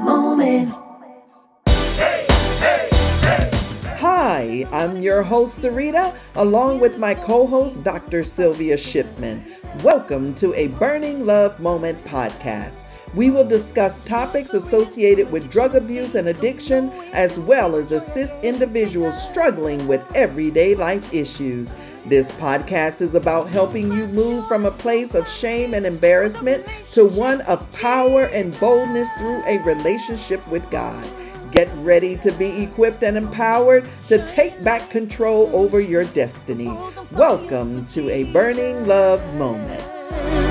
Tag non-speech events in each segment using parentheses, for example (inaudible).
moment. Hi, I'm your host, Sarita, along with my co host, Dr. Sylvia Shipman. Welcome to a Burning Love Moment podcast. We will discuss topics associated with drug abuse and addiction, as well as assist individuals struggling with everyday life issues. This podcast is about helping you move from a place of shame and embarrassment to one of power and boldness through a relationship with God. Get ready to be equipped and empowered to take back control over your destiny. Welcome to a Burning Love Moment.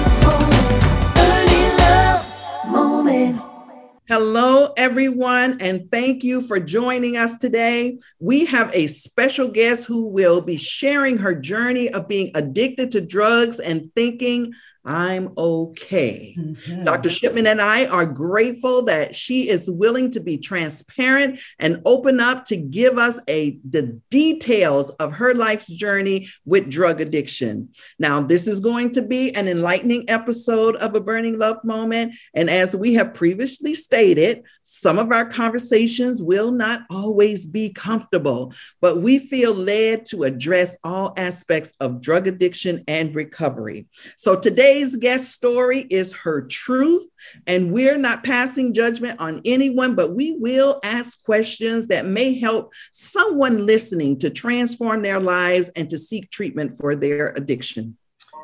Hello, everyone, and thank you for joining us today. We have a special guest who will be sharing her journey of being addicted to drugs and thinking I'm okay. Mm-hmm. Dr. Shipman and I are grateful that she is willing to be transparent and open up to give us a the details of her life's journey with drug addiction. Now, this is going to be an enlightening episode of a burning love moment, and as we have previously stated, some of our conversations will not always be comfortable, but we feel led to address all aspects of drug addiction and recovery. So today's guest story is her truth, and we're not passing judgment on anyone, but we will ask questions that may help someone listening to transform their lives and to seek treatment for their addiction.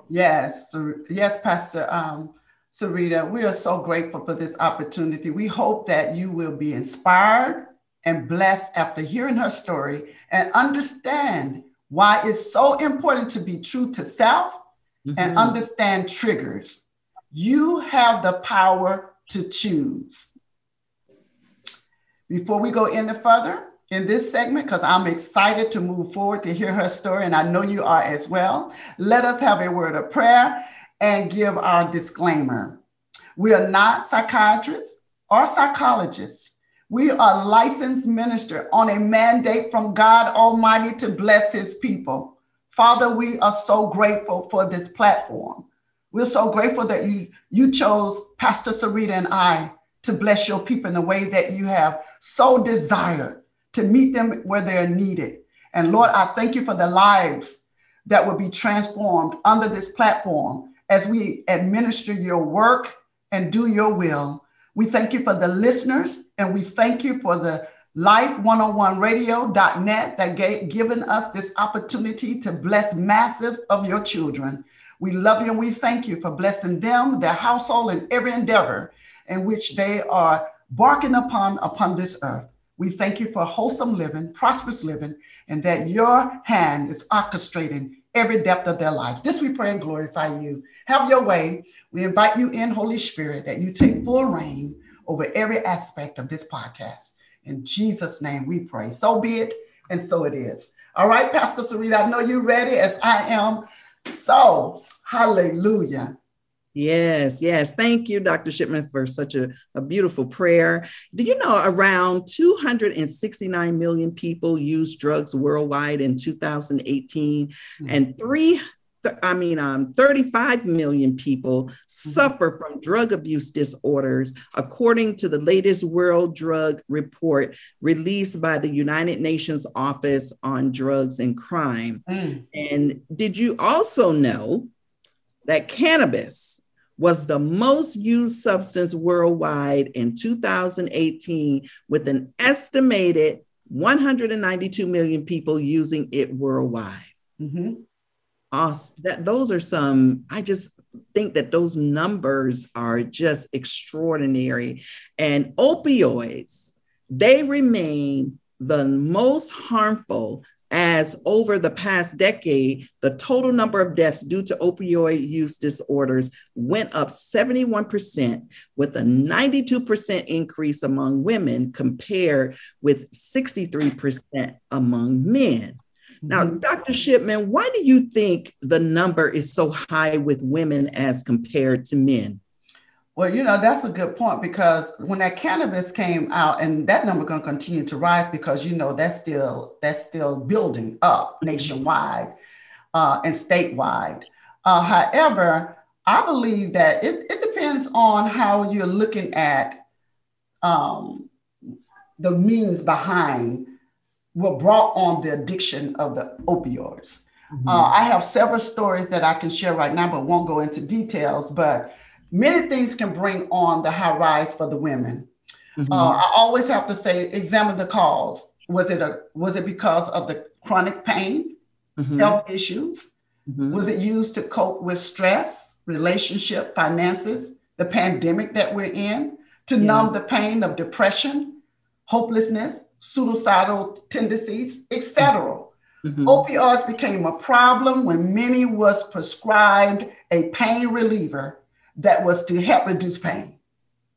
Yes, yes, Pastor. Um, Sarita, we are so grateful for this opportunity. We hope that you will be inspired and blessed after hearing her story and understand why it's so important to be true to self mm-hmm. and understand triggers. You have the power to choose. Before we go any further in this segment, because I'm excited to move forward to hear her story, and I know you are as well, let us have a word of prayer and give our disclaimer. We are not psychiatrists or psychologists. We are licensed minister on a mandate from God Almighty to bless his people. Father, we are so grateful for this platform. We're so grateful that you, you chose Pastor Sarita and I to bless your people in the way that you have so desired to meet them where they're needed. And Lord, I thank you for the lives that will be transformed under this platform as we administer your work and do your will. We thank you for the listeners and we thank you for the life101radio.net that gave given us this opportunity to bless masses of your children. We love you and we thank you for blessing them, their household, and every endeavor in which they are barking upon upon this earth. We thank you for wholesome living, prosperous living, and that your hand is orchestrating every depth of their lives. This we pray and glorify you. Have your way. We invite you in, Holy Spirit, that you take full reign over every aspect of this podcast. In Jesus' name we pray. So be it, and so it is. All right, Pastor Sarita, I know you're ready as I am. So, hallelujah. Yes, yes. Thank you, Dr. Shipman, for such a, a beautiful prayer. Do you know around 269 million people use drugs worldwide in 2018, mm-hmm. and three I mean, um, 35 million people mm-hmm. suffer from drug abuse disorders, according to the latest World Drug Report released by the United Nations Office on Drugs and Crime. Mm. And did you also know that cannabis was the most used substance worldwide in 2018, with an estimated 192 million people using it worldwide. Mm-hmm. Awesome. That those are some. I just think that those numbers are just extraordinary. And opioids, they remain the most harmful as over the past decade, the total number of deaths due to opioid use disorders went up 71%, with a 92% increase among women compared with 63% among men. Now, mm-hmm. Dr. Shipman, why do you think the number is so high with women as compared to men? Well, you know, that's a good point because when that cannabis came out and that number going to continue to rise because you know that's still that's still building up nationwide uh, and statewide. Uh, however, I believe that it, it depends on how you're looking at um, the means behind what brought on the addiction of the opioids. Mm-hmm. Uh, I have several stories that I can share right now, but won't go into details. But many things can bring on the high rise for the women. Mm-hmm. Uh, I always have to say, examine the cause. Was it a was it because of the chronic pain, mm-hmm. health issues? Mm-hmm. Was it used to cope with stress, relationship, finances, the pandemic that we're in, to yeah. numb the pain of depression, hopelessness, suicidal tendencies, etc. Mm-hmm. Opioids became a problem when many was prescribed a pain reliever that was to help reduce pain.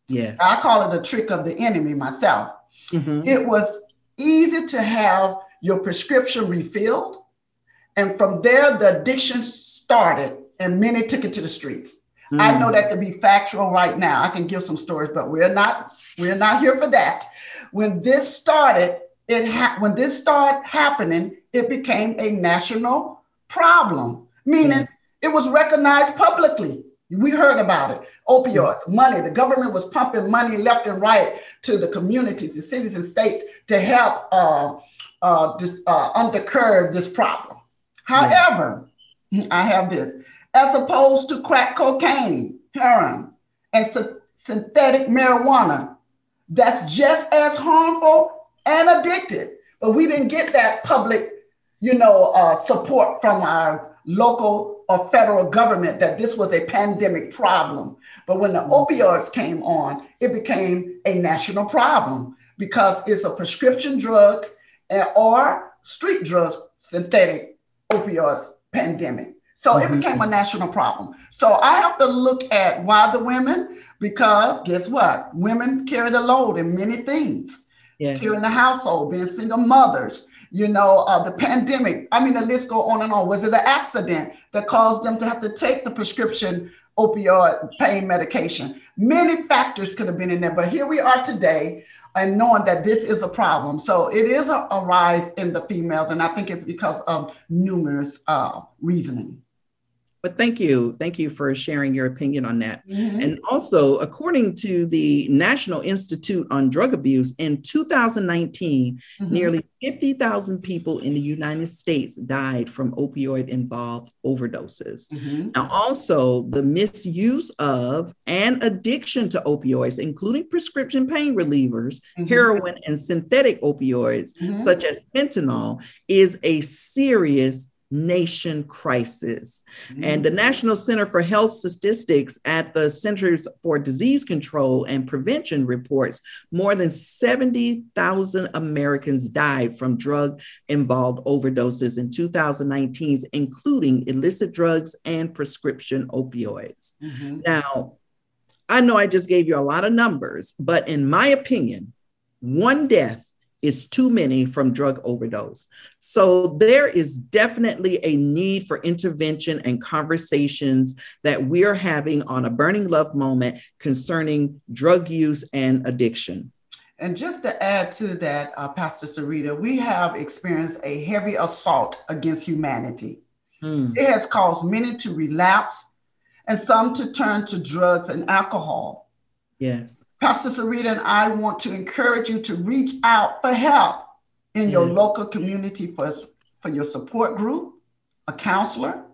Yes. I call it a trick of the enemy myself. Mm-hmm. It was easy to have your prescription refilled. And from there, the addiction started, and many took it to the streets. Mm. I know that to be factual right now. I can give some stories, but we're not we're not here for that. When this started, it ha- when this started happening, it became a national problem, meaning mm. it was recognized publicly. We heard about it. Opioids, mm. money. The government was pumping money left and right to the communities, the cities and states to help uh, uh, dis- uh, undercurve this problem. However, I have this as opposed to crack cocaine, heroin, and synthetic marijuana that's just as harmful and addicted. But we didn't get that public, you know, uh, support from our local or federal government that this was a pandemic problem. But when the mm-hmm. opioids came on, it became a national problem because it's a prescription drug or street drugs, synthetic opioids pandemic. So mm-hmm. it became a national problem. So I have to look at why the women, because guess what? Women carry the load in many things. Yes. Carrying the household, being single mothers, you know, uh, the pandemic. I mean, the list go on and on. Was it an accident that caused them to have to take the prescription opioid pain medication? Many factors could have been in there, but here we are today and knowing that this is a problem. So it is a, a rise in the females, and I think it's because of numerous uh, reasoning. But thank you. Thank you for sharing your opinion on that. Mm-hmm. And also, according to the National Institute on Drug Abuse, in 2019, mm-hmm. nearly 50,000 people in the United States died from opioid involved overdoses. Mm-hmm. Now, also, the misuse of and addiction to opioids, including prescription pain relievers, mm-hmm. heroin, and synthetic opioids, mm-hmm. such as fentanyl, is a serious nation crisis. Mm-hmm. And the National Center for Health Statistics at the Centers for Disease Control and Prevention reports more than 70,000 Americans died from drug involved overdoses in 2019, including illicit drugs and prescription opioids. Mm-hmm. Now, I know I just gave you a lot of numbers, but in my opinion, one death is too many from drug overdose. So there is definitely a need for intervention and conversations that we're having on a burning love moment concerning drug use and addiction. And just to add to that, uh, Pastor Sarita, we have experienced a heavy assault against humanity. Hmm. It has caused many to relapse and some to turn to drugs and alcohol. Yes. Pastor Sarita and I want to encourage you to reach out for help in your local community for, for your support group, a counselor,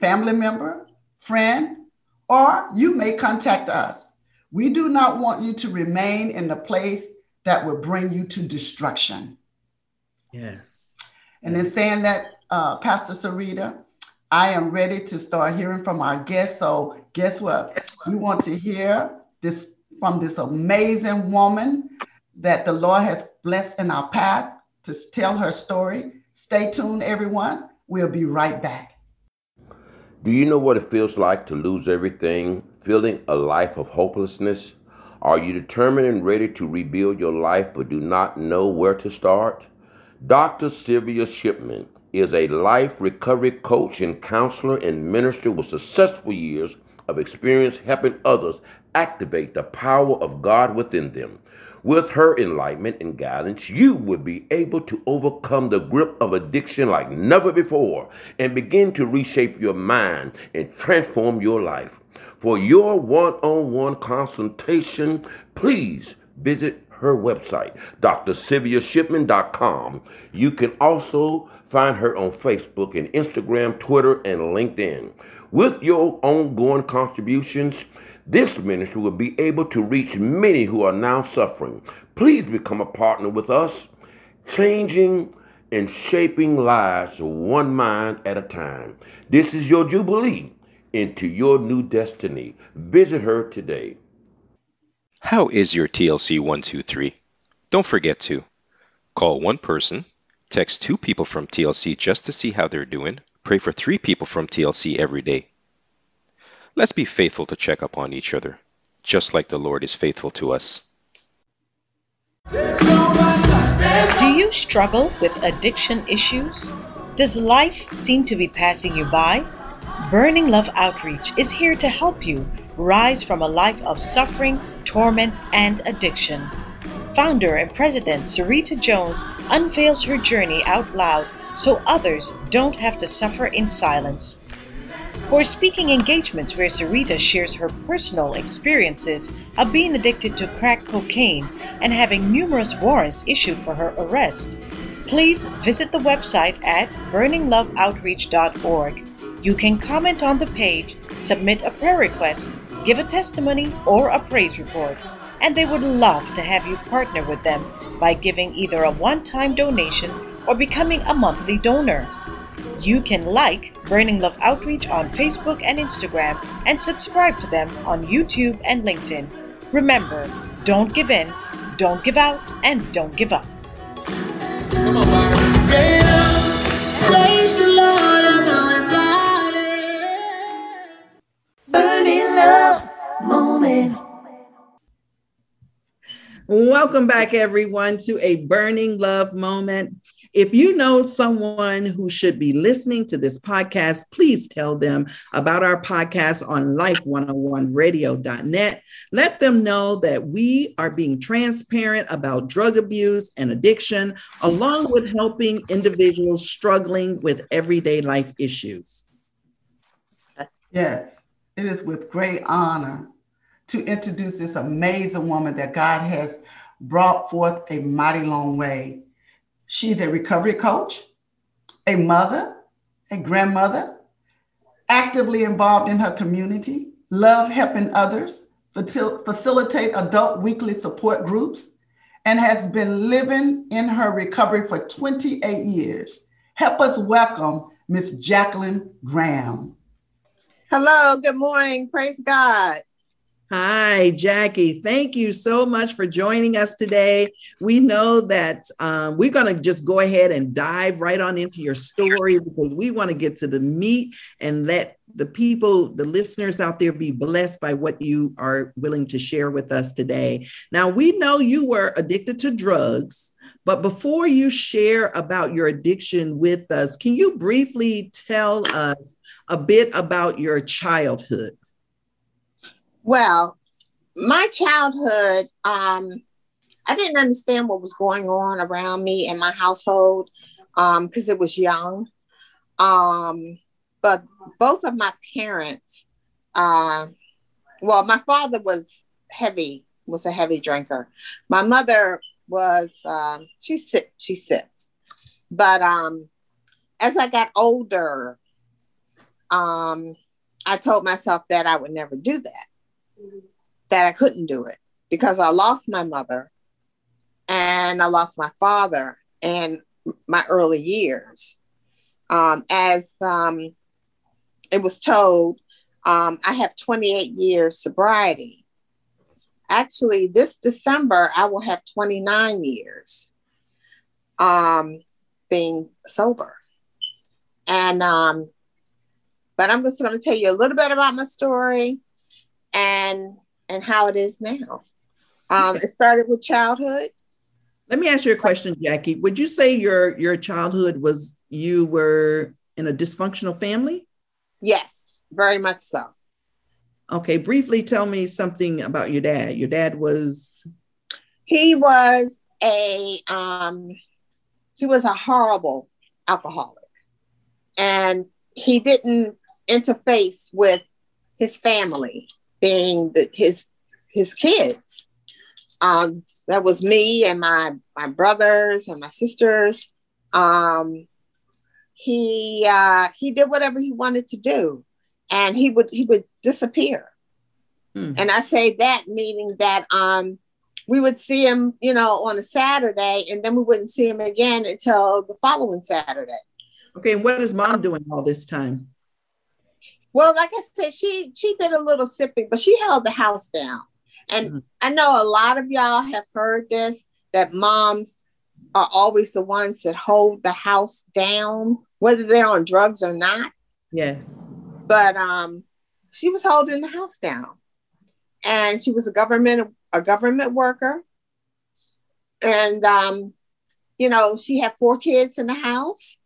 family member, friend, or you may contact us. We do not want you to remain in the place that will bring you to destruction. Yes. And in saying that, uh, Pastor Sarita, I am ready to start hearing from our guests. So, guess what? We want to hear this from this amazing woman that the Lord has blessed in our path to tell her story. Stay tuned, everyone. We'll be right back. Do you know what it feels like to lose everything, feeling a life of hopelessness? Are you determined and ready to rebuild your life but do not know where to start? Dr. Sylvia Shipman is a life recovery coach and counselor and minister with successful years of experience helping others activate the power of God within them. With her enlightenment and guidance, you will be able to overcome the grip of addiction like never before and begin to reshape your mind and transform your life. For your one on one consultation, please visit her website, drsylviashipman.com. You can also find her on Facebook and Instagram, Twitter, and LinkedIn. With your ongoing contributions, this ministry will be able to reach many who are now suffering. Please become a partner with us, changing and shaping lives one mind at a time. This is your Jubilee into your new destiny. Visit her today. How is your TLC 123? Don't forget to call one person, text two people from TLC just to see how they're doing, pray for three people from TLC every day. Let's be faithful to check up on each other, just like the Lord is faithful to us. Do you struggle with addiction issues? Does life seem to be passing you by? Burning Love Outreach is here to help you rise from a life of suffering, torment, and addiction. Founder and President Sarita Jones unveils her journey out loud so others don't have to suffer in silence. For speaking engagements where Sarita shares her personal experiences of being addicted to crack cocaine and having numerous warrants issued for her arrest, please visit the website at burningloveoutreach.org. You can comment on the page, submit a prayer request, give a testimony, or a praise report, and they would love to have you partner with them by giving either a one time donation or becoming a monthly donor. You can like Burning Love Outreach on Facebook and Instagram and subscribe to them on YouTube and LinkedIn. Remember, don't give in, don't give out, and don't give up. Come on, Praise the Lord, everybody. Burning love moment. Welcome back, everyone, to a burning love moment. If you know someone who should be listening to this podcast, please tell them about our podcast on life101radio.net. Let them know that we are being transparent about drug abuse and addiction, along with helping individuals struggling with everyday life issues. Yes, it is with great honor to introduce this amazing woman that God has brought forth a mighty long way She's a recovery coach, a mother, a grandmother, actively involved in her community, love helping others, facil- facilitate adult weekly support groups, and has been living in her recovery for 28 years. Help us welcome Miss Jacqueline Graham. Hello, good morning. Praise God. Hi, Jackie. Thank you so much for joining us today. We know that um, we're going to just go ahead and dive right on into your story because we want to get to the meat and let the people, the listeners out there, be blessed by what you are willing to share with us today. Now, we know you were addicted to drugs. But before you share about your addiction with us, can you briefly tell us a bit about your childhood? Well, my childhood, um, I didn't understand what was going on around me in my household because um, it was young. Um, but both of my parents, uh, well, my father was heavy, was a heavy drinker. My mother was, uh, she sipped, she sipped. But um, as I got older, um, I told myself that I would never do that that I couldn't do it because I lost my mother and I lost my father in my early years. Um, as um, it was told, um, I have 28 years sobriety. Actually, this December, I will have 29 years um, being sober. And, um, but I'm just going to tell you a little bit about my story and and how it is now. Um, it started with childhood. Let me ask you a question, Jackie. Would you say your your childhood was you were in a dysfunctional family? Yes, very much so. Okay, briefly tell me something about your dad. Your dad was he was a um he was a horrible alcoholic. And he didn't interface with his family being the, his his kids. um, that was me and my my brothers and my sisters. Um, he uh, he did whatever he wanted to do, and he would he would disappear. Hmm. And I say that meaning that um, we would see him, you know, on a Saturday, and then we wouldn't see him again until the following Saturday. Okay, and what is mom doing all this time? Well, like I said, she she did a little sipping, but she held the house down. And mm-hmm. I know a lot of y'all have heard this that moms are always the ones that hold the house down, whether they're on drugs or not. Yes. But um, she was holding the house down, and she was a government a government worker, and um, you know she had four kids in the house,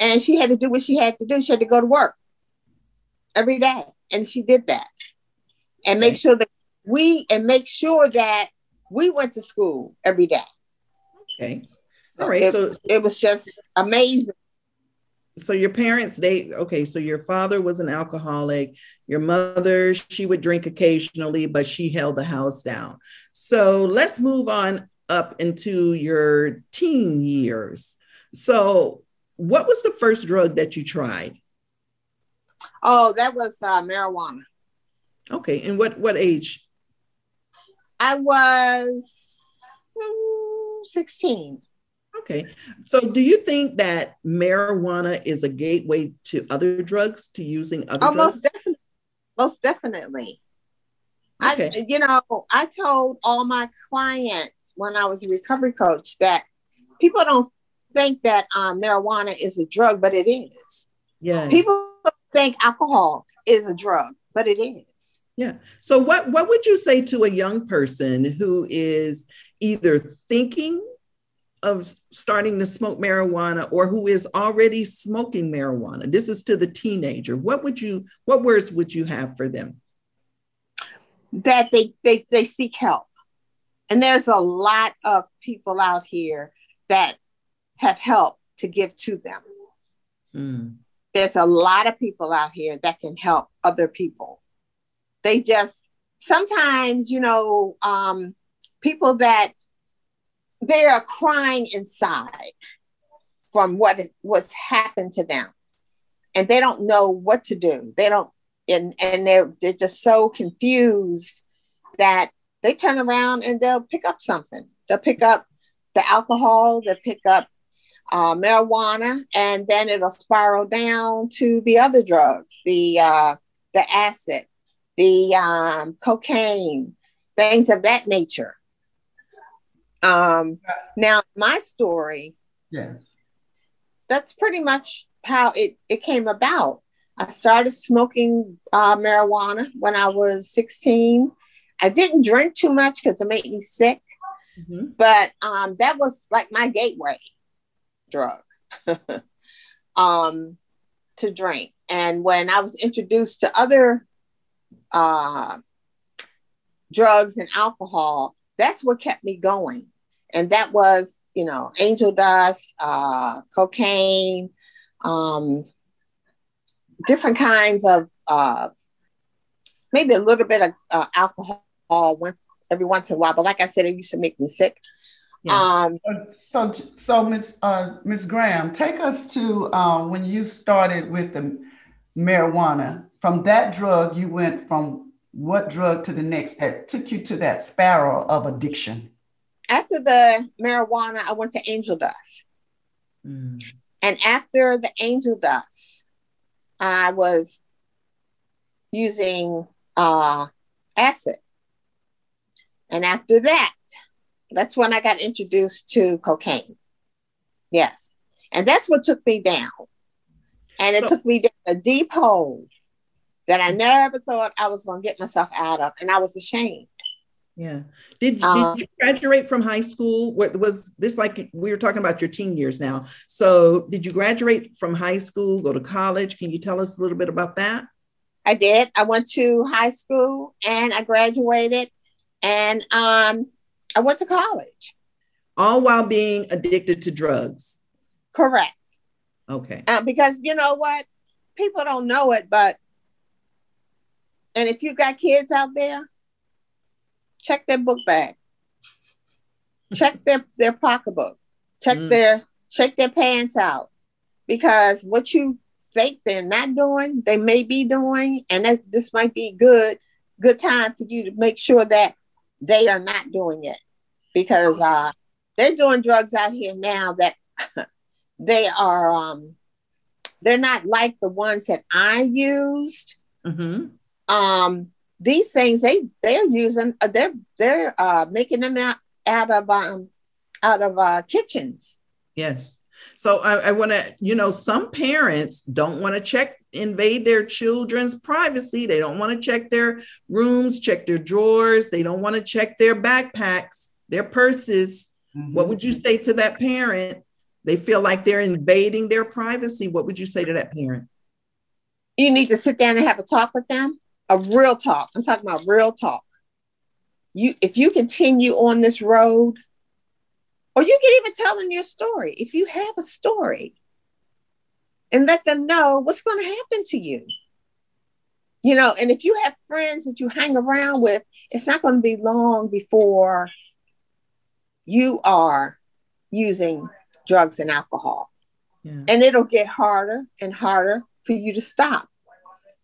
and she had to do what she had to do. She had to go to work every day, and she did that, and make sure that we and make sure that we went to school every day. Okay. All right. It, so it was just amazing. So your parents, they okay. So your father was an alcoholic. Your mother, she would drink occasionally, but she held the house down. So let's move on up into your teen years. So, what was the first drug that you tried? Oh, that was uh, marijuana. Okay, and what what age? I was 16. Okay. So do you think that marijuana is a gateway to other drugs, to using other oh, drugs? Most definitely. Most definitely. Okay. I, you know, I told all my clients when I was a recovery coach that people don't think that um, marijuana is a drug, but it is. Yeah. People think alcohol is a drug, but it is. Yeah. So what what would you say to a young person who is either thinking of starting to smoke marijuana or who is already smoking marijuana? This is to the teenager. What would you what words would you have for them? That they they they seek help. And there's a lot of people out here that have help to give to them. Mm. There's a lot of people out here that can help other people they just sometimes, you know, um, people that they are crying inside from what what's happened to them, and they don't know what to do. They don't, and and they're they're just so confused that they turn around and they'll pick up something. They'll pick up the alcohol. They'll pick up uh, marijuana, and then it'll spiral down to the other drugs, the uh, the acid, the um, cocaine, things of that nature. Um, now, my story, yes, that's pretty much how it, it came about. I started smoking uh, marijuana when I was 16. I didn't drink too much because it made me sick, mm-hmm. but um, that was like my gateway drug (laughs) um, to drink. And when I was introduced to other uh, drugs and alcohol, that's what kept me going. And that was, you know, angel dust, uh, cocaine, um, different kinds of uh, maybe a little bit of uh, alcohol once every once in a while. But like I said, it used to make me sick. Yeah. Um, so, so Miss uh, Miss Graham, take us to uh, when you started with the marijuana. From that drug, you went from what drug to the next that took you to that spiral of addiction? After the marijuana, I went to angel dust. Mm. And after the angel dust, I was using uh, acid. And after that, that's when I got introduced to cocaine. Yes. And that's what took me down. And it so, took me down a deep hole that I never thought I was going to get myself out of. And I was ashamed. Yeah. Did, um, did you graduate from high school? What was this like? We were talking about your teen years now. So, did you graduate from high school, go to college? Can you tell us a little bit about that? I did. I went to high school and I graduated and um, I went to college. All while being addicted to drugs. Correct. Okay. Uh, because you know what? People don't know it, but, and if you've got kids out there, check their book bag, check their, their pocketbook, check mm. their, shake their pants out. Because what you think they're not doing, they may be doing, and that this might be good, good time for you to make sure that they are not doing it. Because uh they're doing drugs out here now that (laughs) they are um they're not like the ones that I used. Mm-hmm. Um, these things they they're using uh, they're they're uh, making them out out of um out of uh, kitchens. Yes. So I, I want to, you know, some parents don't want to check, invade their children's privacy. They don't want to check their rooms, check their drawers. They don't want to check their backpacks, their purses. Mm-hmm. What would you say to that parent? They feel like they're invading their privacy. What would you say to that parent? You need to sit down and have a talk with them, a real talk. I'm talking about real talk. You, if you continue on this road, or you can even tell them your story if you have a story, and let them know what's going to happen to you. You know, and if you have friends that you hang around with, it's not going to be long before you are using drugs and alcohol. Yeah. And it'll get harder and harder for you to stop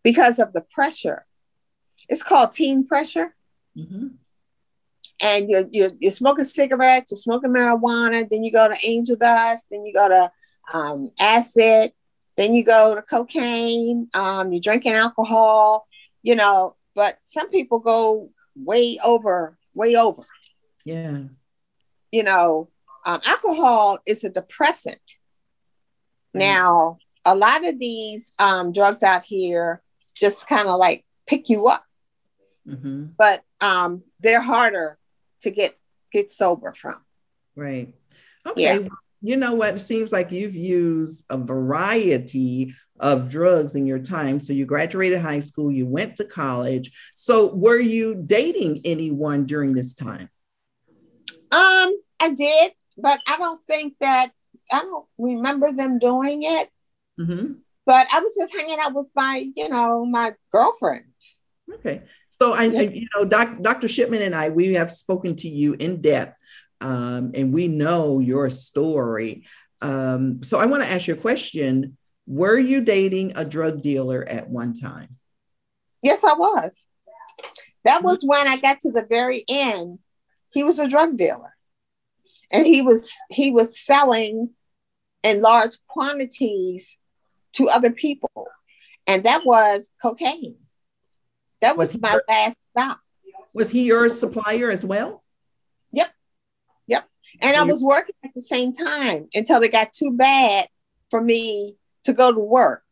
because of the pressure. It's called teen pressure. Mm-hmm. And you're, you're, you're, smoking cigarettes, you're smoking marijuana, then you go to angel dust, then you go to um, acid, then you go to cocaine, um, you're drinking alcohol, you know, but some people go way over, way over. Yeah. You know, um, alcohol is a depressant. Mm-hmm. Now, a lot of these um, drugs out here just kind of like pick you up, mm-hmm. but um, they're harder to get get sober from. Right. Okay. Yeah. You know what? It seems like you've used a variety of drugs in your time. So you graduated high school, you went to college. So were you dating anyone during this time? Um, I did but I don't think that I don't remember them doing it. Mm-hmm. But I was just hanging out with my, you know, my girlfriends. Okay. So I, yeah. You know, doc, Dr. Shipman and I, we have spoken to you in depth, um, and we know your story. Um, so I want to ask you a question: Were you dating a drug dealer at one time? Yes, I was. That mm-hmm. was when I got to the very end. He was a drug dealer and he was he was selling in large quantities to other people and that was cocaine that was, was my your, last stop was he your supplier as well and i was working at the same time until it got too bad for me to go to work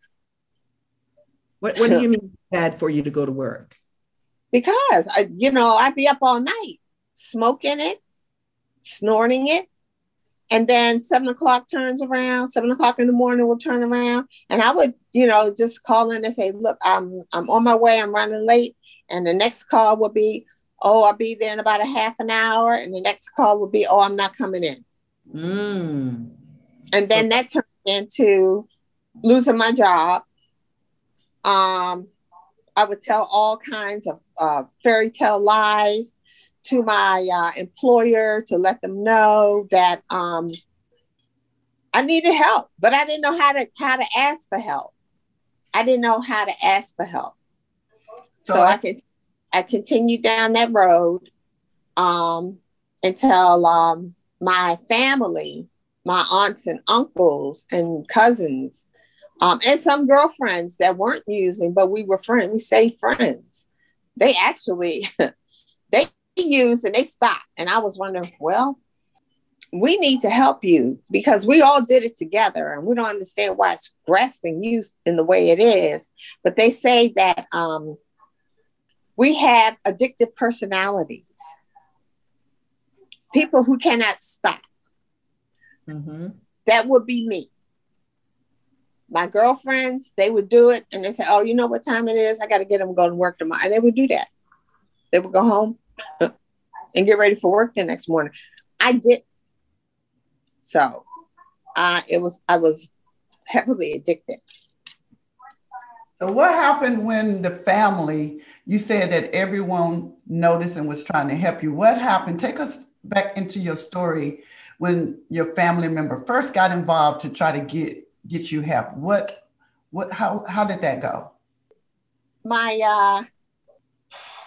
what, what do you (laughs) mean bad for you to go to work because I, you know i'd be up all night smoking it snorting it. And then seven o'clock turns around, seven o'clock in the morning will turn around. And I would, you know, just call in and say, look, I'm I'm on my way, I'm running late. And the next call will be, oh, I'll be there in about a half an hour. And the next call will be, oh, I'm not coming in. Mm. And then so- that turned into losing my job. Um, I would tell all kinds of uh, fairy tale lies to my uh, employer to let them know that um, I needed help, but I didn't know how to how to ask for help. I didn't know how to ask for help, so, so I could I continued down that road um, until um, my family, my aunts and uncles and cousins, um, and some girlfriends that weren't using, but we were friends. We stayed friends. They actually (laughs) they used and they stopped. And I was wondering, well, we need to help you because we all did it together and we don't understand why it's grasping you in the way it is. But they say that um, we have addictive personalities, people who cannot stop. Mm-hmm. That would be me. My girlfriends, they would do it and they say, Oh, you know what time it is? I got to get them going to work tomorrow. And they would do that. They would go home, (laughs) and get ready for work the next morning. I did. So uh, it was I was heavily addicted. So, what happened when the family, you said that everyone noticed and was trying to help you? What happened? Take us back into your story when your family member first got involved to try to get get you help. What what how how did that go? My uh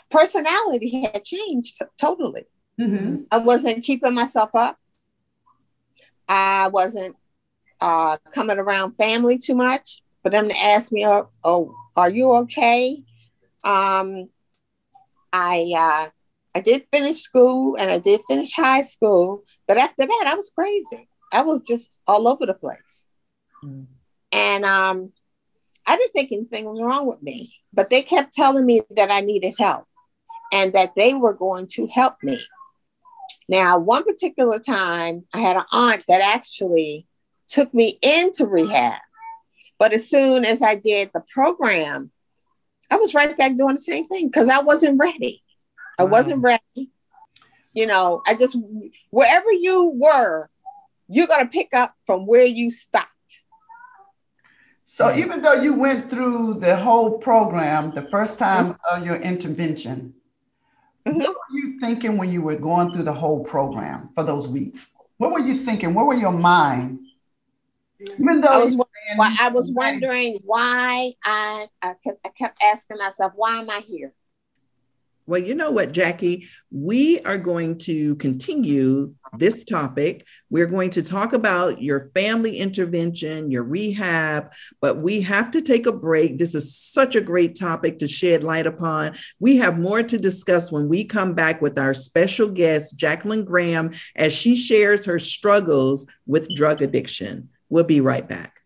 personality had changed t- totally. Mm-hmm. I wasn't keeping myself up. I wasn't uh, coming around family too much for them to ask me, "Oh, oh are you okay?" Um, I uh, I did finish school and I did finish high school, but after that, I was crazy. I was just all over the place, mm. and um, I didn't think anything was wrong with me. But they kept telling me that I needed help and that they were going to help me. Now, one particular time, I had an aunt that actually took me into rehab. But as soon as I did the program, I was right back doing the same thing because I wasn't ready. I wow. wasn't ready. You know, I just, wherever you were, you're going to pick up from where you stopped. So even though you went through the whole program the first time mm-hmm. of your intervention, Mm-hmm. What were you thinking when you were going through the whole program for those weeks? What were you thinking? What were your mind? Even though I was, well, I was wondering why I, I, I kept asking myself, why am I here? Well, you know what, Jackie? We are going to continue this topic. We're going to talk about your family intervention, your rehab, but we have to take a break. This is such a great topic to shed light upon. We have more to discuss when we come back with our special guest, Jacqueline Graham, as she shares her struggles with drug addiction. We'll be right back.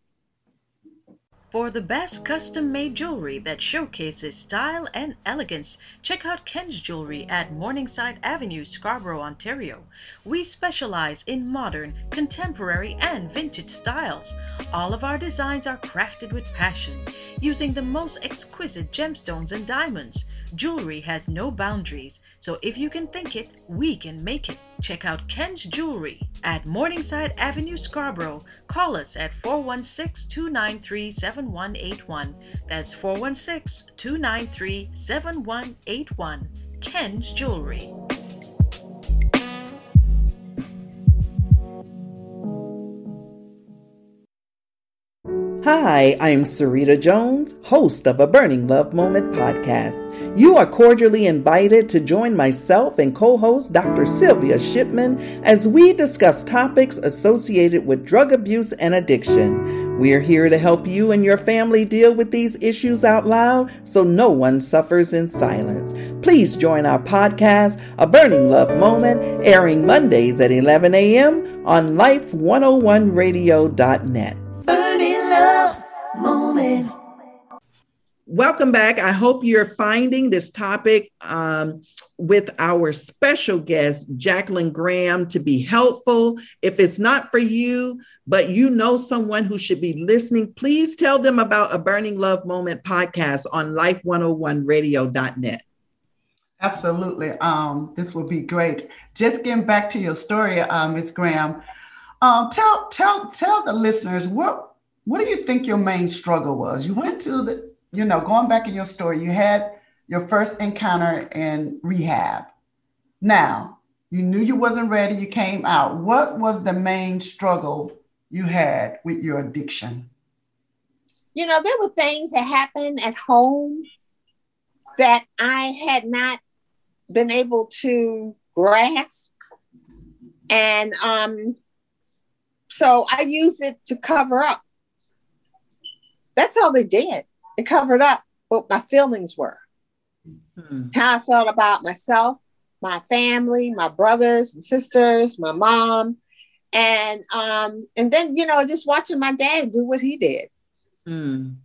For the best custom made jewelry that showcases style and elegance, check out Ken's Jewelry at Morningside Avenue, Scarborough, Ontario. We specialize in modern, contemporary, and vintage styles. All of our designs are crafted with passion, using the most exquisite gemstones and diamonds. Jewelry has no boundaries, so if you can think it, we can make it. Check out Ken's Jewelry at Morningside Avenue, Scarborough. Call us at 416 293 7181. That's 416 293 7181. Ken's Jewelry. Hi, I'm Sarita Jones, host of a Burning Love Moment podcast. You are cordially invited to join myself and co host Dr. Sylvia Shipman as we discuss topics associated with drug abuse and addiction. We're here to help you and your family deal with these issues out loud so no one suffers in silence. Please join our podcast, A Burning Love Moment, airing Mondays at 11 a.m. on life101radio.net Burning Love moment. Welcome back. I hope you're finding this topic um, with our special guest, Jacqueline Graham, to be helpful. If it's not for you, but you know someone who should be listening, please tell them about a Burning Love Moment podcast on life101radio.net. Absolutely. Um, this will be great. Just getting back to your story, uh, Ms. Graham. Um, tell tell tell the listeners what what do you think your main struggle was? You went to the, you know, going back in your story, you had your first encounter in rehab. Now, you knew you wasn't ready, you came out. What was the main struggle you had with your addiction? You know, there were things that happened at home that I had not been able to grasp. And um, so I used it to cover up that's all they did. It covered up what my feelings were. Mm-hmm. How I felt about myself, my family, my brothers and sisters, my mom. And um, and then, you know, just watching my dad do what he did. Mm.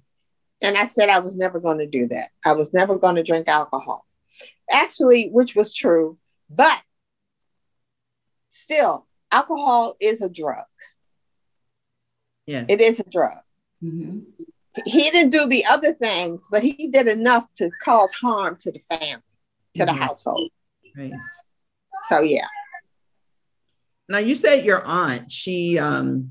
And I said I was never going to do that. I was never going to drink alcohol. Actually, which was true, but still, alcohol is a drug. Yeah. It is a drug. Mm-hmm he didn't do the other things, but he did enough to cause harm to the family, to the mm-hmm. household. Right. So yeah. Now you said your aunt, she um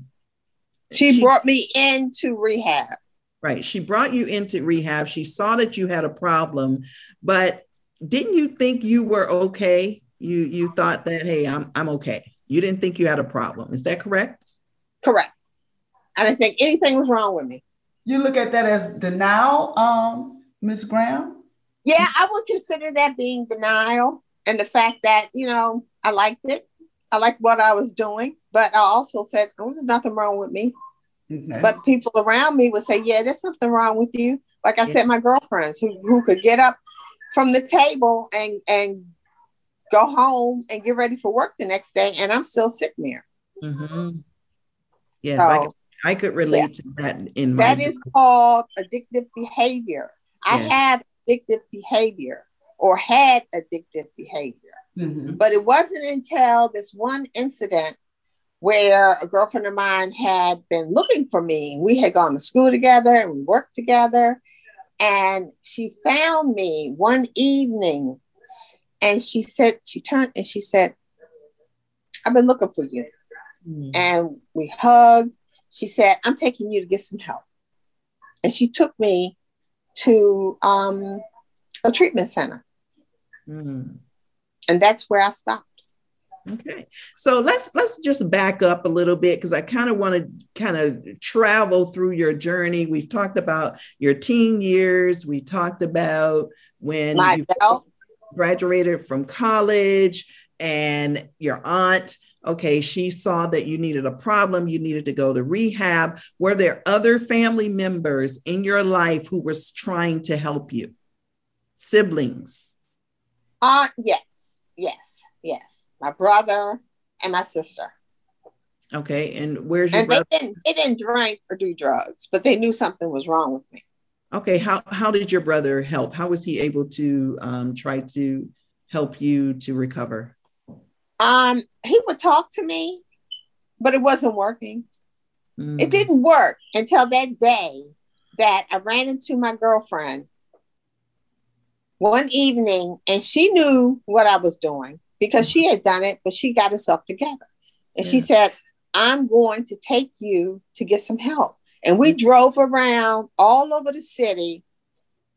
she, she brought me into rehab. Right. She brought you into rehab. She saw that you had a problem, but didn't you think you were okay? You you thought that hey, I'm I'm okay. You didn't think you had a problem. Is that correct? Correct. I didn't think anything was wrong with me. You look at that as denial, um, Ms. Graham? Yeah, I would consider that being denial and the fact that, you know, I liked it. I liked what I was doing, but I also said there was nothing wrong with me. Okay. But people around me would say, Yeah, there's something wrong with you. Like I yeah. said, my girlfriends who, who could get up from the table and and go home and get ready for work the next day, and I'm still sitting there. Mm-hmm. Yes, so, I, could, I could relate yeah. to that. In that my is called addictive behavior. I have addictive behavior or had addictive behavior, mm-hmm. but it wasn't until this one incident where a girlfriend of mine had been looking for me. We had gone to school together and we worked together. And she found me one evening and she said, she turned and she said, I've been looking for you. Mm-hmm. And we hugged. She said, I'm taking you to get some help. And she took me to um, a treatment center. Mm-hmm. And that's where I stopped. Okay. So let's let's just back up a little bit because I kind of want to kind of travel through your journey. We've talked about your teen years. We talked about when Myself. you graduated from college and your aunt okay she saw that you needed a problem you needed to go to rehab were there other family members in your life who was trying to help you siblings uh yes yes yes my brother, and my sister. Okay, and where's your and brother? They didn't, they didn't drink or do drugs, but they knew something was wrong with me. Okay, how how did your brother help? How was he able to um, try to help you to recover? Um, he would talk to me, but it wasn't working. Mm. It didn't work until that day that I ran into my girlfriend one evening, and she knew what I was doing because she had done it, but she got herself together. And yeah. she said, I'm going to take you to get some help. And we mm-hmm. drove around all over the city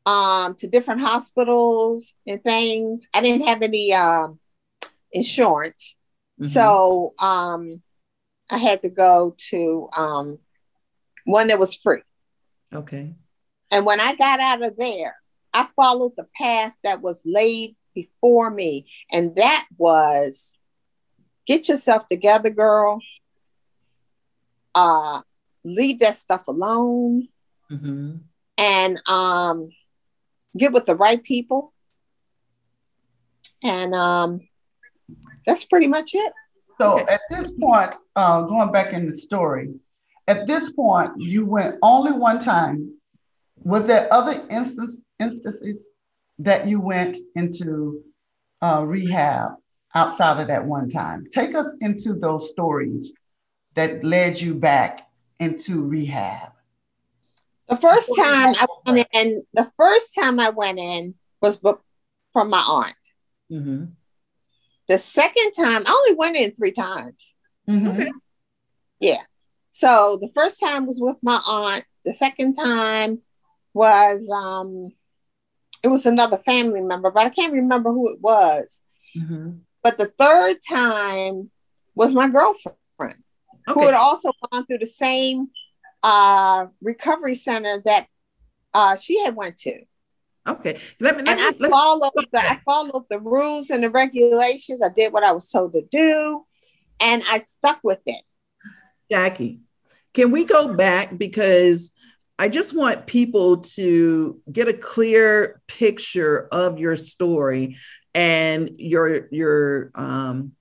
um, to different hospitals and things. I didn't have any um, insurance. Mm-hmm. So um, I had to go to um, one that was free. Okay. And when I got out of there, I followed the path that was laid before me. And that was get yourself together, girl. Uh, leave that stuff alone. Mm-hmm. And um, get with the right people. And um, that's pretty much it. So at this point, uh, going back in the story, at this point, you went only one time. Was there other instance, instances that you went into uh, rehab outside of that one time. Take us into those stories that led you back into rehab. The first time I went in, the first time I went in was from my aunt. Mm-hmm. The second time, I only went in three times. Mm-hmm. Okay. Yeah. So the first time was with my aunt. The second time was um it was another family member, but I can't remember who it was. Mm-hmm. But the third time was my girlfriend, okay. who had also gone through the same uh, recovery center that uh, she had went to. Okay, let me. Let and me, I followed the I followed the rules and the regulations. I did what I was told to do, and I stuck with it. Jackie, can we go back because I just want people to get a clear picture of your story and your your um,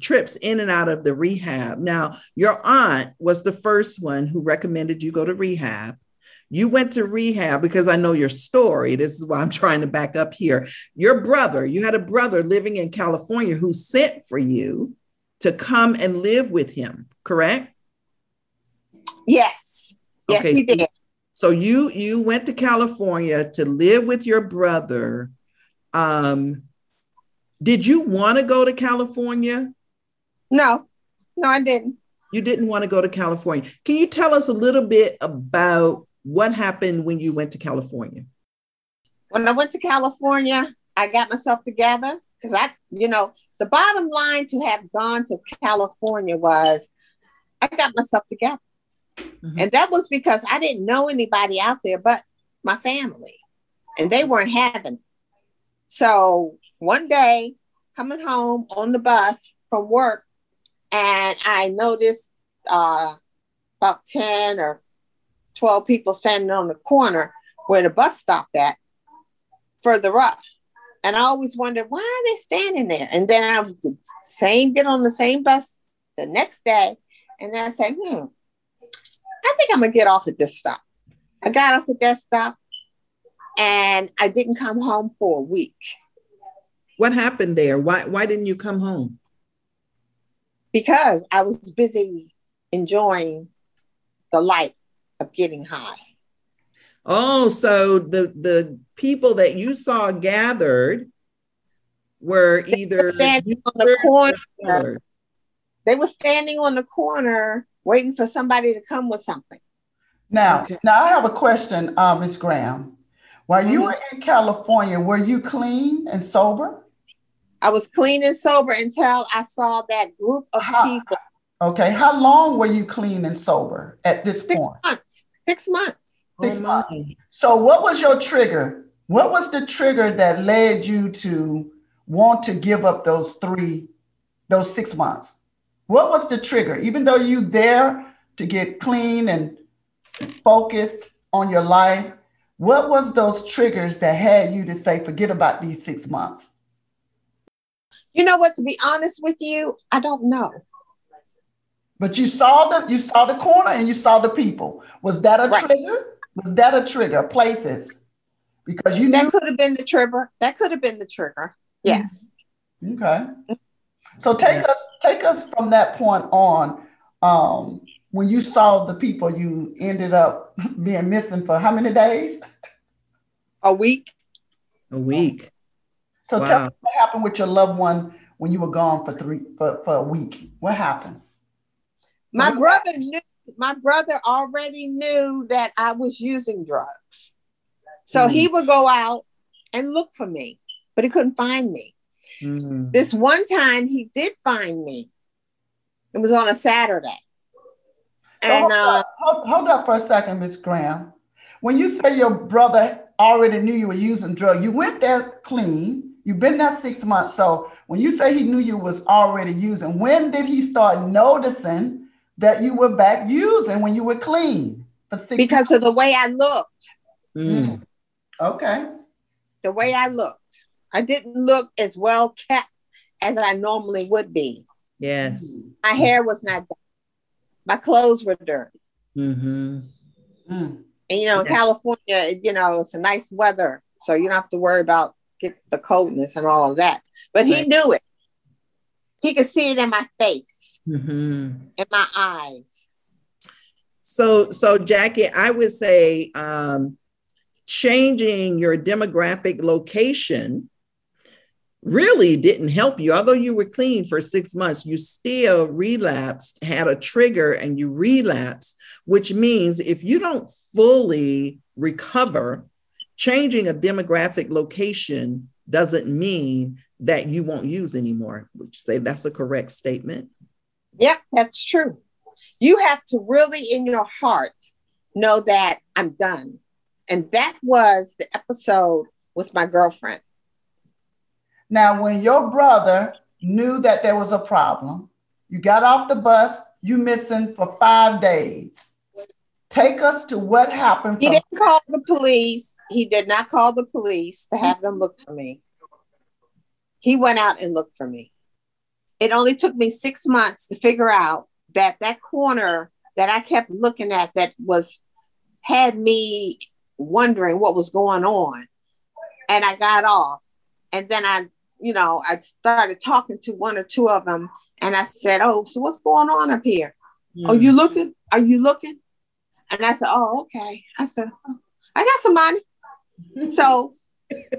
trips in and out of the rehab. Now, your aunt was the first one who recommended you go to rehab. You went to rehab because I know your story. This is why I'm trying to back up here. Your brother, you had a brother living in California who sent for you to come and live with him, correct? Yes. Yes, okay. he did. So you you went to California to live with your brother. Um, did you want to go to California? No, no, I didn't. You didn't want to go to California. Can you tell us a little bit about what happened when you went to California? When I went to California, I got myself together because I, you know, the bottom line to have gone to California was I got myself together. Mm-hmm. And that was because I didn't know anybody out there but my family, and they weren't having it. So one day, coming home on the bus from work, and I noticed uh, about 10 or 12 people standing on the corner where the bus stopped at further up. And I always wondered why are they standing there? And then I was the same, get on the same bus the next day. And I said, hmm, I think I'm gonna get off at this stop. I got off at that stop and I didn't come home for a week. What happened there? Why why didn't you come home? Because I was busy enjoying the life of getting high. Oh, so the the people that you saw gathered were either were standing on the corner. They were standing on the corner waiting for somebody to come with something. Now, okay. now I have a question, uh, Ms. Graham. While mm-hmm. you were in California, were you clean and sober? I was clean and sober until I saw that group of how, people. Okay, how long were you clean and sober at this Six point? Months. Six months. Six oh, months. So, what was your trigger? What was the trigger that led you to want to give up those three, those six months? What was the trigger? Even though you there to get clean and focused on your life, what was those triggers that had you to say, forget about these six months? You know what? To be honest with you, I don't know. But you saw the you saw the corner and you saw the people. Was that a right. trigger? Was that a trigger? Places, because you that could have been the trigger. That could have been the trigger. Yes. Okay. So take us take us from that point on. Um, when you saw the people, you ended up (laughs) being missing for how many days? A week. A week. So wow. tell me what happened with your loved one when you were gone for three for, for a week. What happened? My brother knew my brother already knew that I was using drugs. So mm. he would go out and look for me, but he couldn't find me. Mm-hmm. This one time he did find me. It was on a Saturday. So and hold, uh, up, hold, hold up for a second, Miss Graham. When you say your brother already knew you were using drugs, you went there clean. You've been there six months. So when you say he knew you was already using, when did he start noticing that you were back using when you were clean? For six because months? of the way I looked. Mm. Okay. The way I looked. I didn't look as well kept as I normally would be. Yes. My hair was not done. My clothes were dirty. Mm-hmm. Mm. And you know, in California, you know, it's a nice weather. So you don't have to worry about get the coldness and all of that. But he knew it. He could see it in my face, mm-hmm. in my eyes. So, so Jackie, I would say um, changing your demographic location really didn't help you. Although you were clean for six months, you still relapsed, had a trigger, and you relapsed, which means if you don't fully recover, changing a demographic location doesn't mean that you won't use anymore. Would you say that's a correct statement? Yep, that's true. You have to really, in your heart, know that I'm done. And that was the episode with my girlfriend. Now, when your brother knew that there was a problem, you got off the bus, you missing for five days. Take us to what happened. He didn't call the police. He did not call the police to have them look for me. He went out and looked for me. It only took me six months to figure out that that corner that I kept looking at that was had me wondering what was going on. And I got off. And then I you know, I started talking to one or two of them and I said, Oh, so what's going on up here? Mm. Are you looking? Are you looking? And I said, Oh, okay. I said, oh, I got some money. so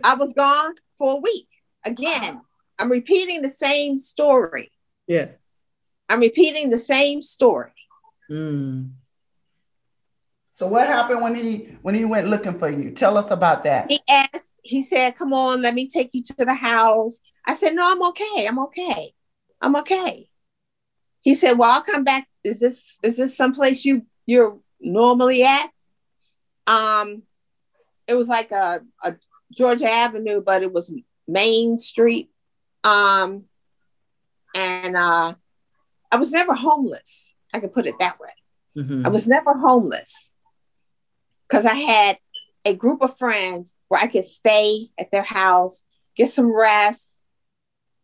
I was gone for a week. Again, I'm repeating the same story. Yeah. I'm repeating the same story. Mm. So what happened when he when he went looking for you? Tell us about that. He asked, he said, Come on, let me take you to the house. I said, No, I'm okay. I'm okay. I'm okay. He said, Well, I'll come back. Is this is this someplace you you're normally at? Um, it was like a, a Georgia Avenue, but it was Main Street. Um, and uh, I was never homeless. I could put it that way. Mm-hmm. I was never homeless because I had a group of friends where I could stay at their house, get some rest,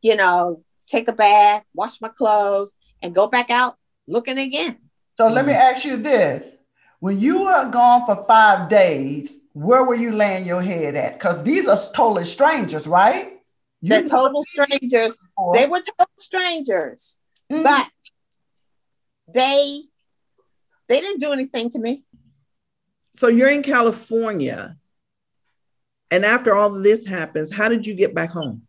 you know, take a bath, wash my clothes, and go back out looking again. So mm-hmm. let me ask you this. When you were gone for five days, where were you laying your head at? Because these are totally strangers, right? You They're total strangers. They were total strangers, mm-hmm. but they they didn't do anything to me. So you're in California, and after all this happens, how did you get back home?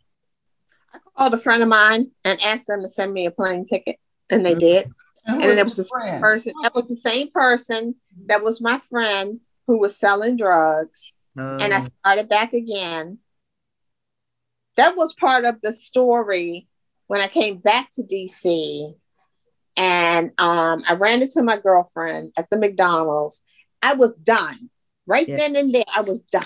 I called a friend of mine and asked them to send me a plane ticket, and they mm-hmm. did. And, and it was the same person. That was the same person that was my friend who was selling drugs. Um, and I oh. started back again. That was part of the story when I came back to DC. And um, I ran into my girlfriend at the McDonald's. I was done. Right yes. then and there, I was done.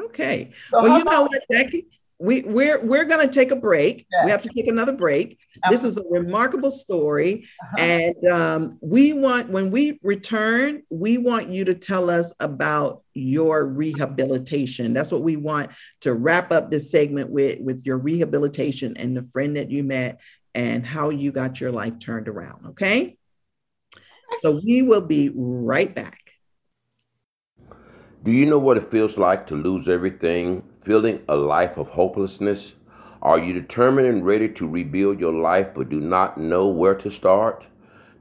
Okay. So well, you know what, Jackie? We we're we're going to take a break. Yes. We have to take another break. Absolutely. This is a remarkable story, uh-huh. and um, we want when we return, we want you to tell us about your rehabilitation. That's what we want to wrap up this segment with with your rehabilitation and the friend that you met and how you got your life turned around. Okay, so we will be right back. Do you know what it feels like to lose everything? Feeling a life of hopelessness? Are you determined and ready to rebuild your life but do not know where to start?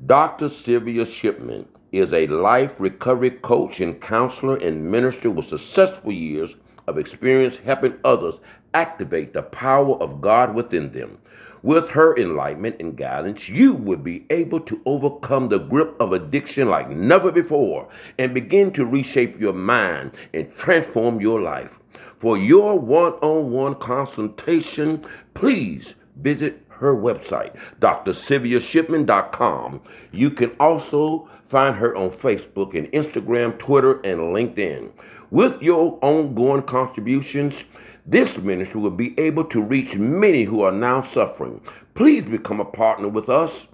Dr. Sylvia Shipman is a life recovery coach and counselor and minister with successful years of experience helping others activate the power of God within them. With her enlightenment and guidance, you will be able to overcome the grip of addiction like never before and begin to reshape your mind and transform your life. For your one on one consultation, please visit her website, drsylviashipman.com. You can also find her on Facebook and Instagram, Twitter, and LinkedIn. With your ongoing contributions, this ministry will be able to reach many who are now suffering. Please become a partner with us,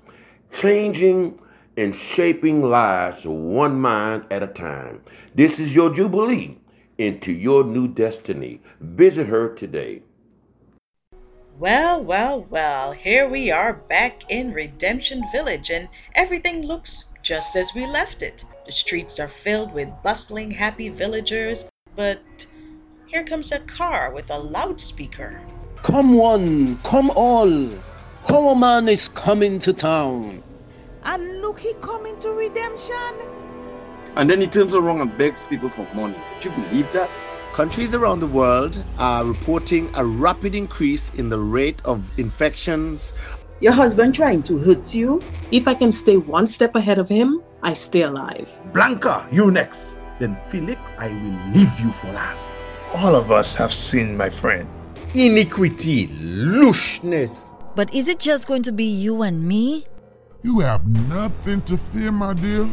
changing and shaping lives one mind at a time. This is your Jubilee into your new destiny. Visit her today. Well, well, well, here we are back in Redemption Village, and everything looks just as we left it. The streets are filled with bustling, happy villagers, but here comes a car with a loudspeaker. Come one, come all. Our man is coming to town. And look, he coming to redemption. And then he turns around and begs people for money. Do you believe that? Countries around the world are reporting a rapid increase in the rate of infections. Your husband trying to hurt you? If I can stay one step ahead of him, I stay alive. Blanca, you next. Then Philip, I will leave you for last. All of us have sinned, my friend. Iniquity, lushness. But is it just going to be you and me? You have nothing to fear, my dear.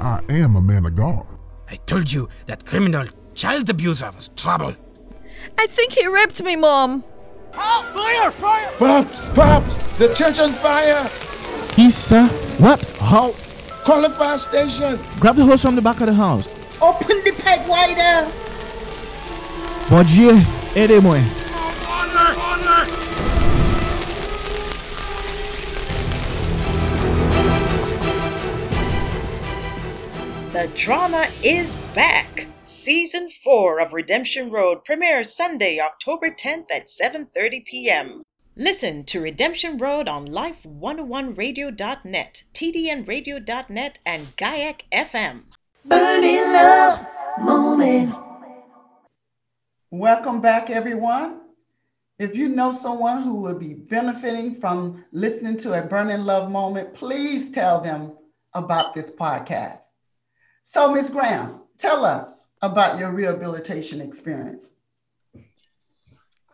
I am a man of God. I told you that criminal child abuser was trouble. I think he raped me, Mom. Oh, fire! Fire! Pops! Pops! The church on fire! He, sir? What? How? Call the fire station! Grab the hose from the back of the house. Open the pipe wider! Bon Dieu, aidez-moi. The drama is back. Season 4 of Redemption Road premieres Sunday, October 10th at 7:30 p.m. Listen to Redemption Road on Life101Radio.net, TDNRadio.net, and Gaiac FM. Burning Love Moment. Welcome back, everyone. If you know someone who would be benefiting from listening to a Burning Love Moment, please tell them about this podcast. So, Ms. Graham, tell us about your rehabilitation experience.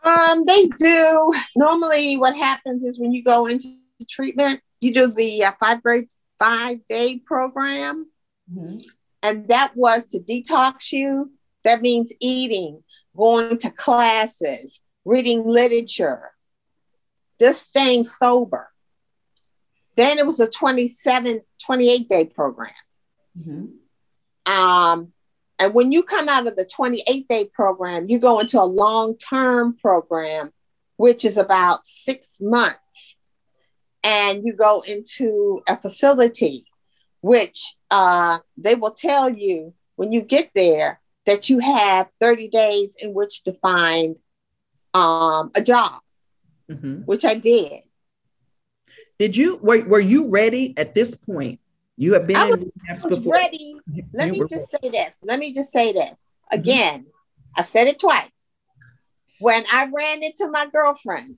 Um, they do. Normally, what happens is when you go into treatment, you do the uh, five grade five day program, mm-hmm. and that was to detox you. That means eating, going to classes, reading literature, just staying sober. Then it was a 27, 28 day program. Mm-hmm. Um, and when you come out of the 28 day program, you go into a long term program, which is about six months. And you go into a facility, which uh, they will tell you when you get there that you have 30 days in which to find um, a job, mm-hmm. which I did. Did you were, were you ready at this point? You have been I was, I was ready. Let me just say this. Let me just say this mm-hmm. again. Mm-hmm. I've said it twice. When I ran into my girlfriend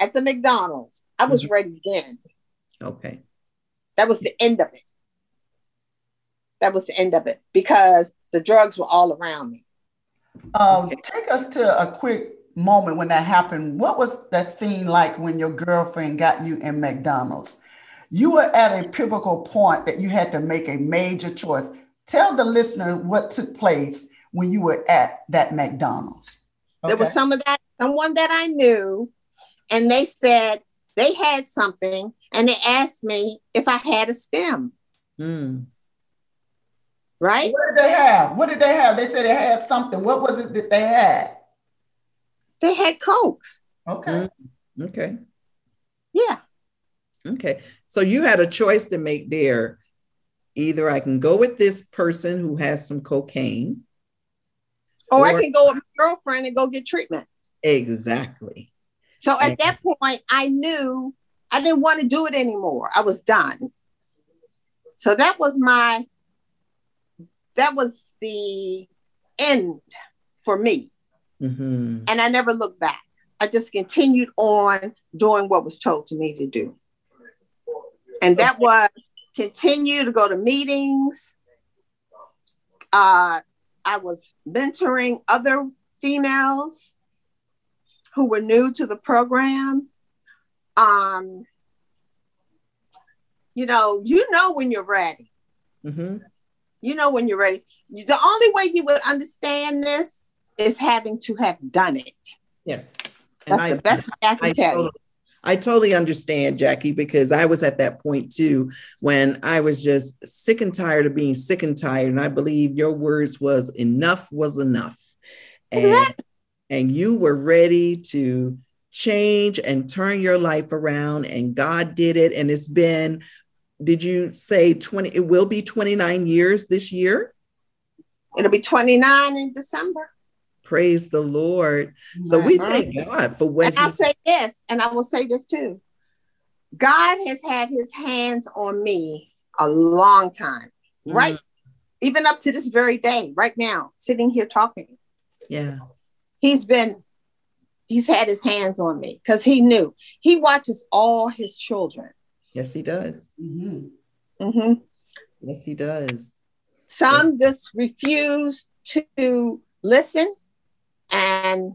at the McDonald's, I was mm-hmm. ready then. Okay. That was the end of it. That was the end of it because the drugs were all around me. Um, okay. Take us to a quick moment when that happened. What was that scene like when your girlfriend got you in McDonald's? You were at a pivotal point that you had to make a major choice. Tell the listener what took place when you were at that McDonald's. Okay. There was some of that, someone that I knew, and they said they had something, and they asked me if I had a stem. Mm. Right? What did they have? What did they have? They said they had something. What was it that they had? They had Coke. Okay. Mm. Okay. Yeah. Okay. So you had a choice to make there. Either I can go with this person who has some cocaine. Or, or I can go with my girlfriend and go get treatment. Exactly. So at that point, I knew I didn't want to do it anymore. I was done. So that was my, that was the end for me. Mm-hmm. And I never looked back. I just continued on doing what was told to me to do. And that was continue to go to meetings. Uh, I was mentoring other females who were new to the program. Um, you know, you know when you're ready. Mm-hmm. You know when you're ready. The only way you would understand this is having to have done it. Yes. That's the best way I can I tell totally, you. I totally understand, Jackie, because I was at that point too when I was just sick and tired of being sick and tired. And I believe your words was enough was enough. And, and you were ready to change and turn your life around. And God did it. And it's been, did you say 20? It will be 29 years this year? It'll be 29 in December. Praise the Lord. So we thank God for what. And I'll say this, and I will say this too. God has had his hands on me a long time, mm-hmm. right? Even up to this very day, right now, sitting here talking. Yeah. He's been, he's had his hands on me because he knew he watches all his children. Yes, he does. Mm-hmm. Mm-hmm. Yes, he does. Some yeah. just refuse to listen and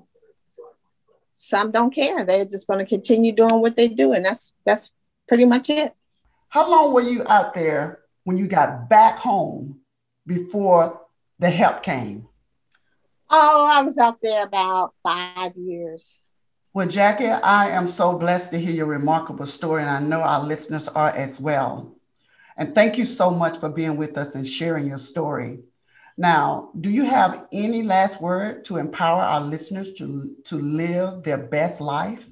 some don't care. They're just going to continue doing what they do, and that's that's pretty much it. How long were you out there when you got back home before the help came? Oh, I was out there about five years. Well, Jackie, I am so blessed to hear your remarkable story, and I know our listeners are as well. And thank you so much for being with us and sharing your story. Now, do you have any last word to empower our listeners to, to live their best life?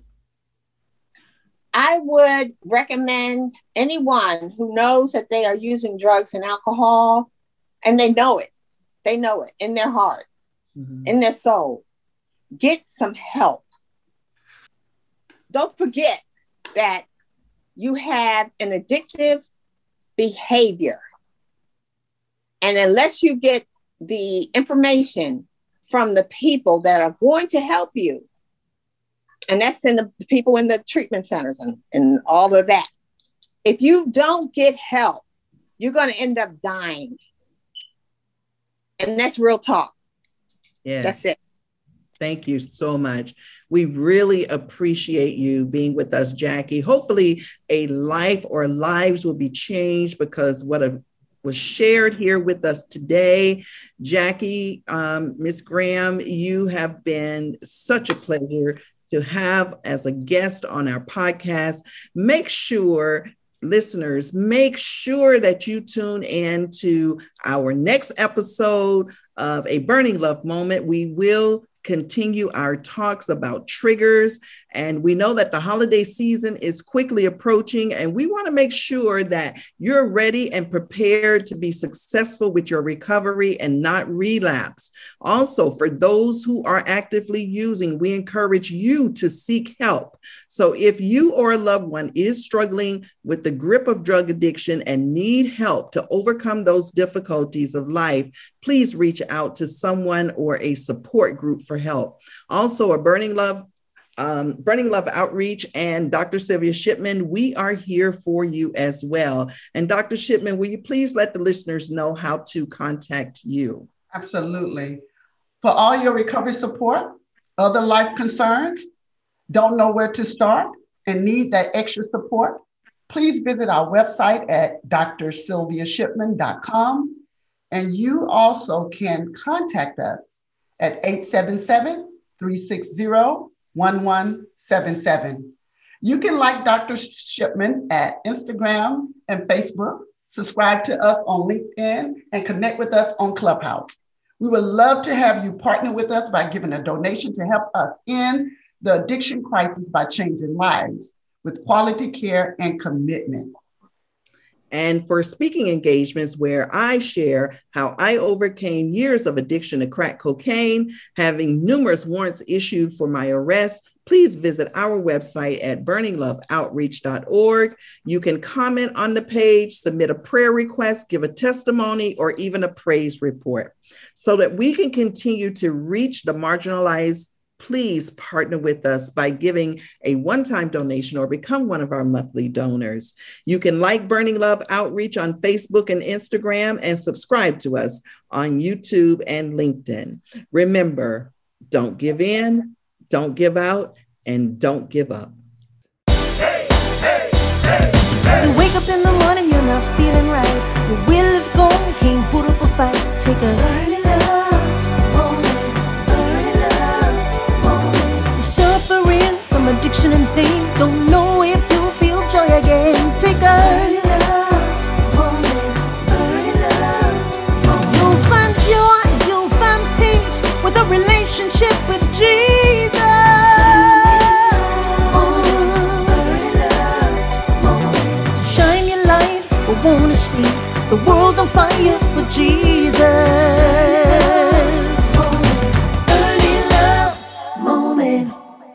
I would recommend anyone who knows that they are using drugs and alcohol and they know it, they know it in their heart, mm-hmm. in their soul, get some help. Don't forget that you have an addictive behavior. And unless you get the information from the people that are going to help you. And that's in the, the people in the treatment centers and, and all of that. If you don't get help, you're going to end up dying. And that's real talk. Yeah. That's it. Thank you so much. We really appreciate you being with us, Jackie. Hopefully, a life or lives will be changed because what a, was shared here with us today. Jackie, um, Miss Graham, you have been such a pleasure to have as a guest on our podcast. Make sure listeners, make sure that you tune in to our next episode of A Burning Love Moment. We will continue our talks about triggers. And we know that the holiday season is quickly approaching, and we want to make sure that you're ready and prepared to be successful with your recovery and not relapse. Also, for those who are actively using, we encourage you to seek help. So if you or a loved one is struggling with the grip of drug addiction and need help to overcome those difficulties of life, please reach out to someone or a support group for help. Also, a Burning Love um, Burning Love Outreach and Dr. Sylvia Shipman, we are here for you as well. And Dr. Shipman, will you please let the listeners know how to contact you? Absolutely. For all your recovery support, other life concerns, don't know where to start, and need that extra support, please visit our website at drsylviashipman.com. And you also can contact us at 877 360 1177. You can like Dr. Shipman at Instagram and Facebook, subscribe to us on LinkedIn, and connect with us on Clubhouse. We would love to have you partner with us by giving a donation to help us end the addiction crisis by changing lives with quality care and commitment. And for speaking engagements where I share how I overcame years of addiction to crack cocaine, having numerous warrants issued for my arrest, please visit our website at burningloveoutreach.org. You can comment on the page, submit a prayer request, give a testimony, or even a praise report so that we can continue to reach the marginalized please partner with us by giving a one time donation or become one of our monthly donors. You can like Burning Love Outreach on Facebook and Instagram and subscribe to us on YouTube and LinkedIn. Remember, don't give in, don't give out, and don't give up. You wake up in the morning, you're not feeling right. Your will is gone, can't put up a fight. Take a addiction and pain. Don't know if you'll feel joy again. Take a You'll find joy, you'll find peace with a relationship with Jesus. So shine your light, we wanna see the world on fire for Jesus.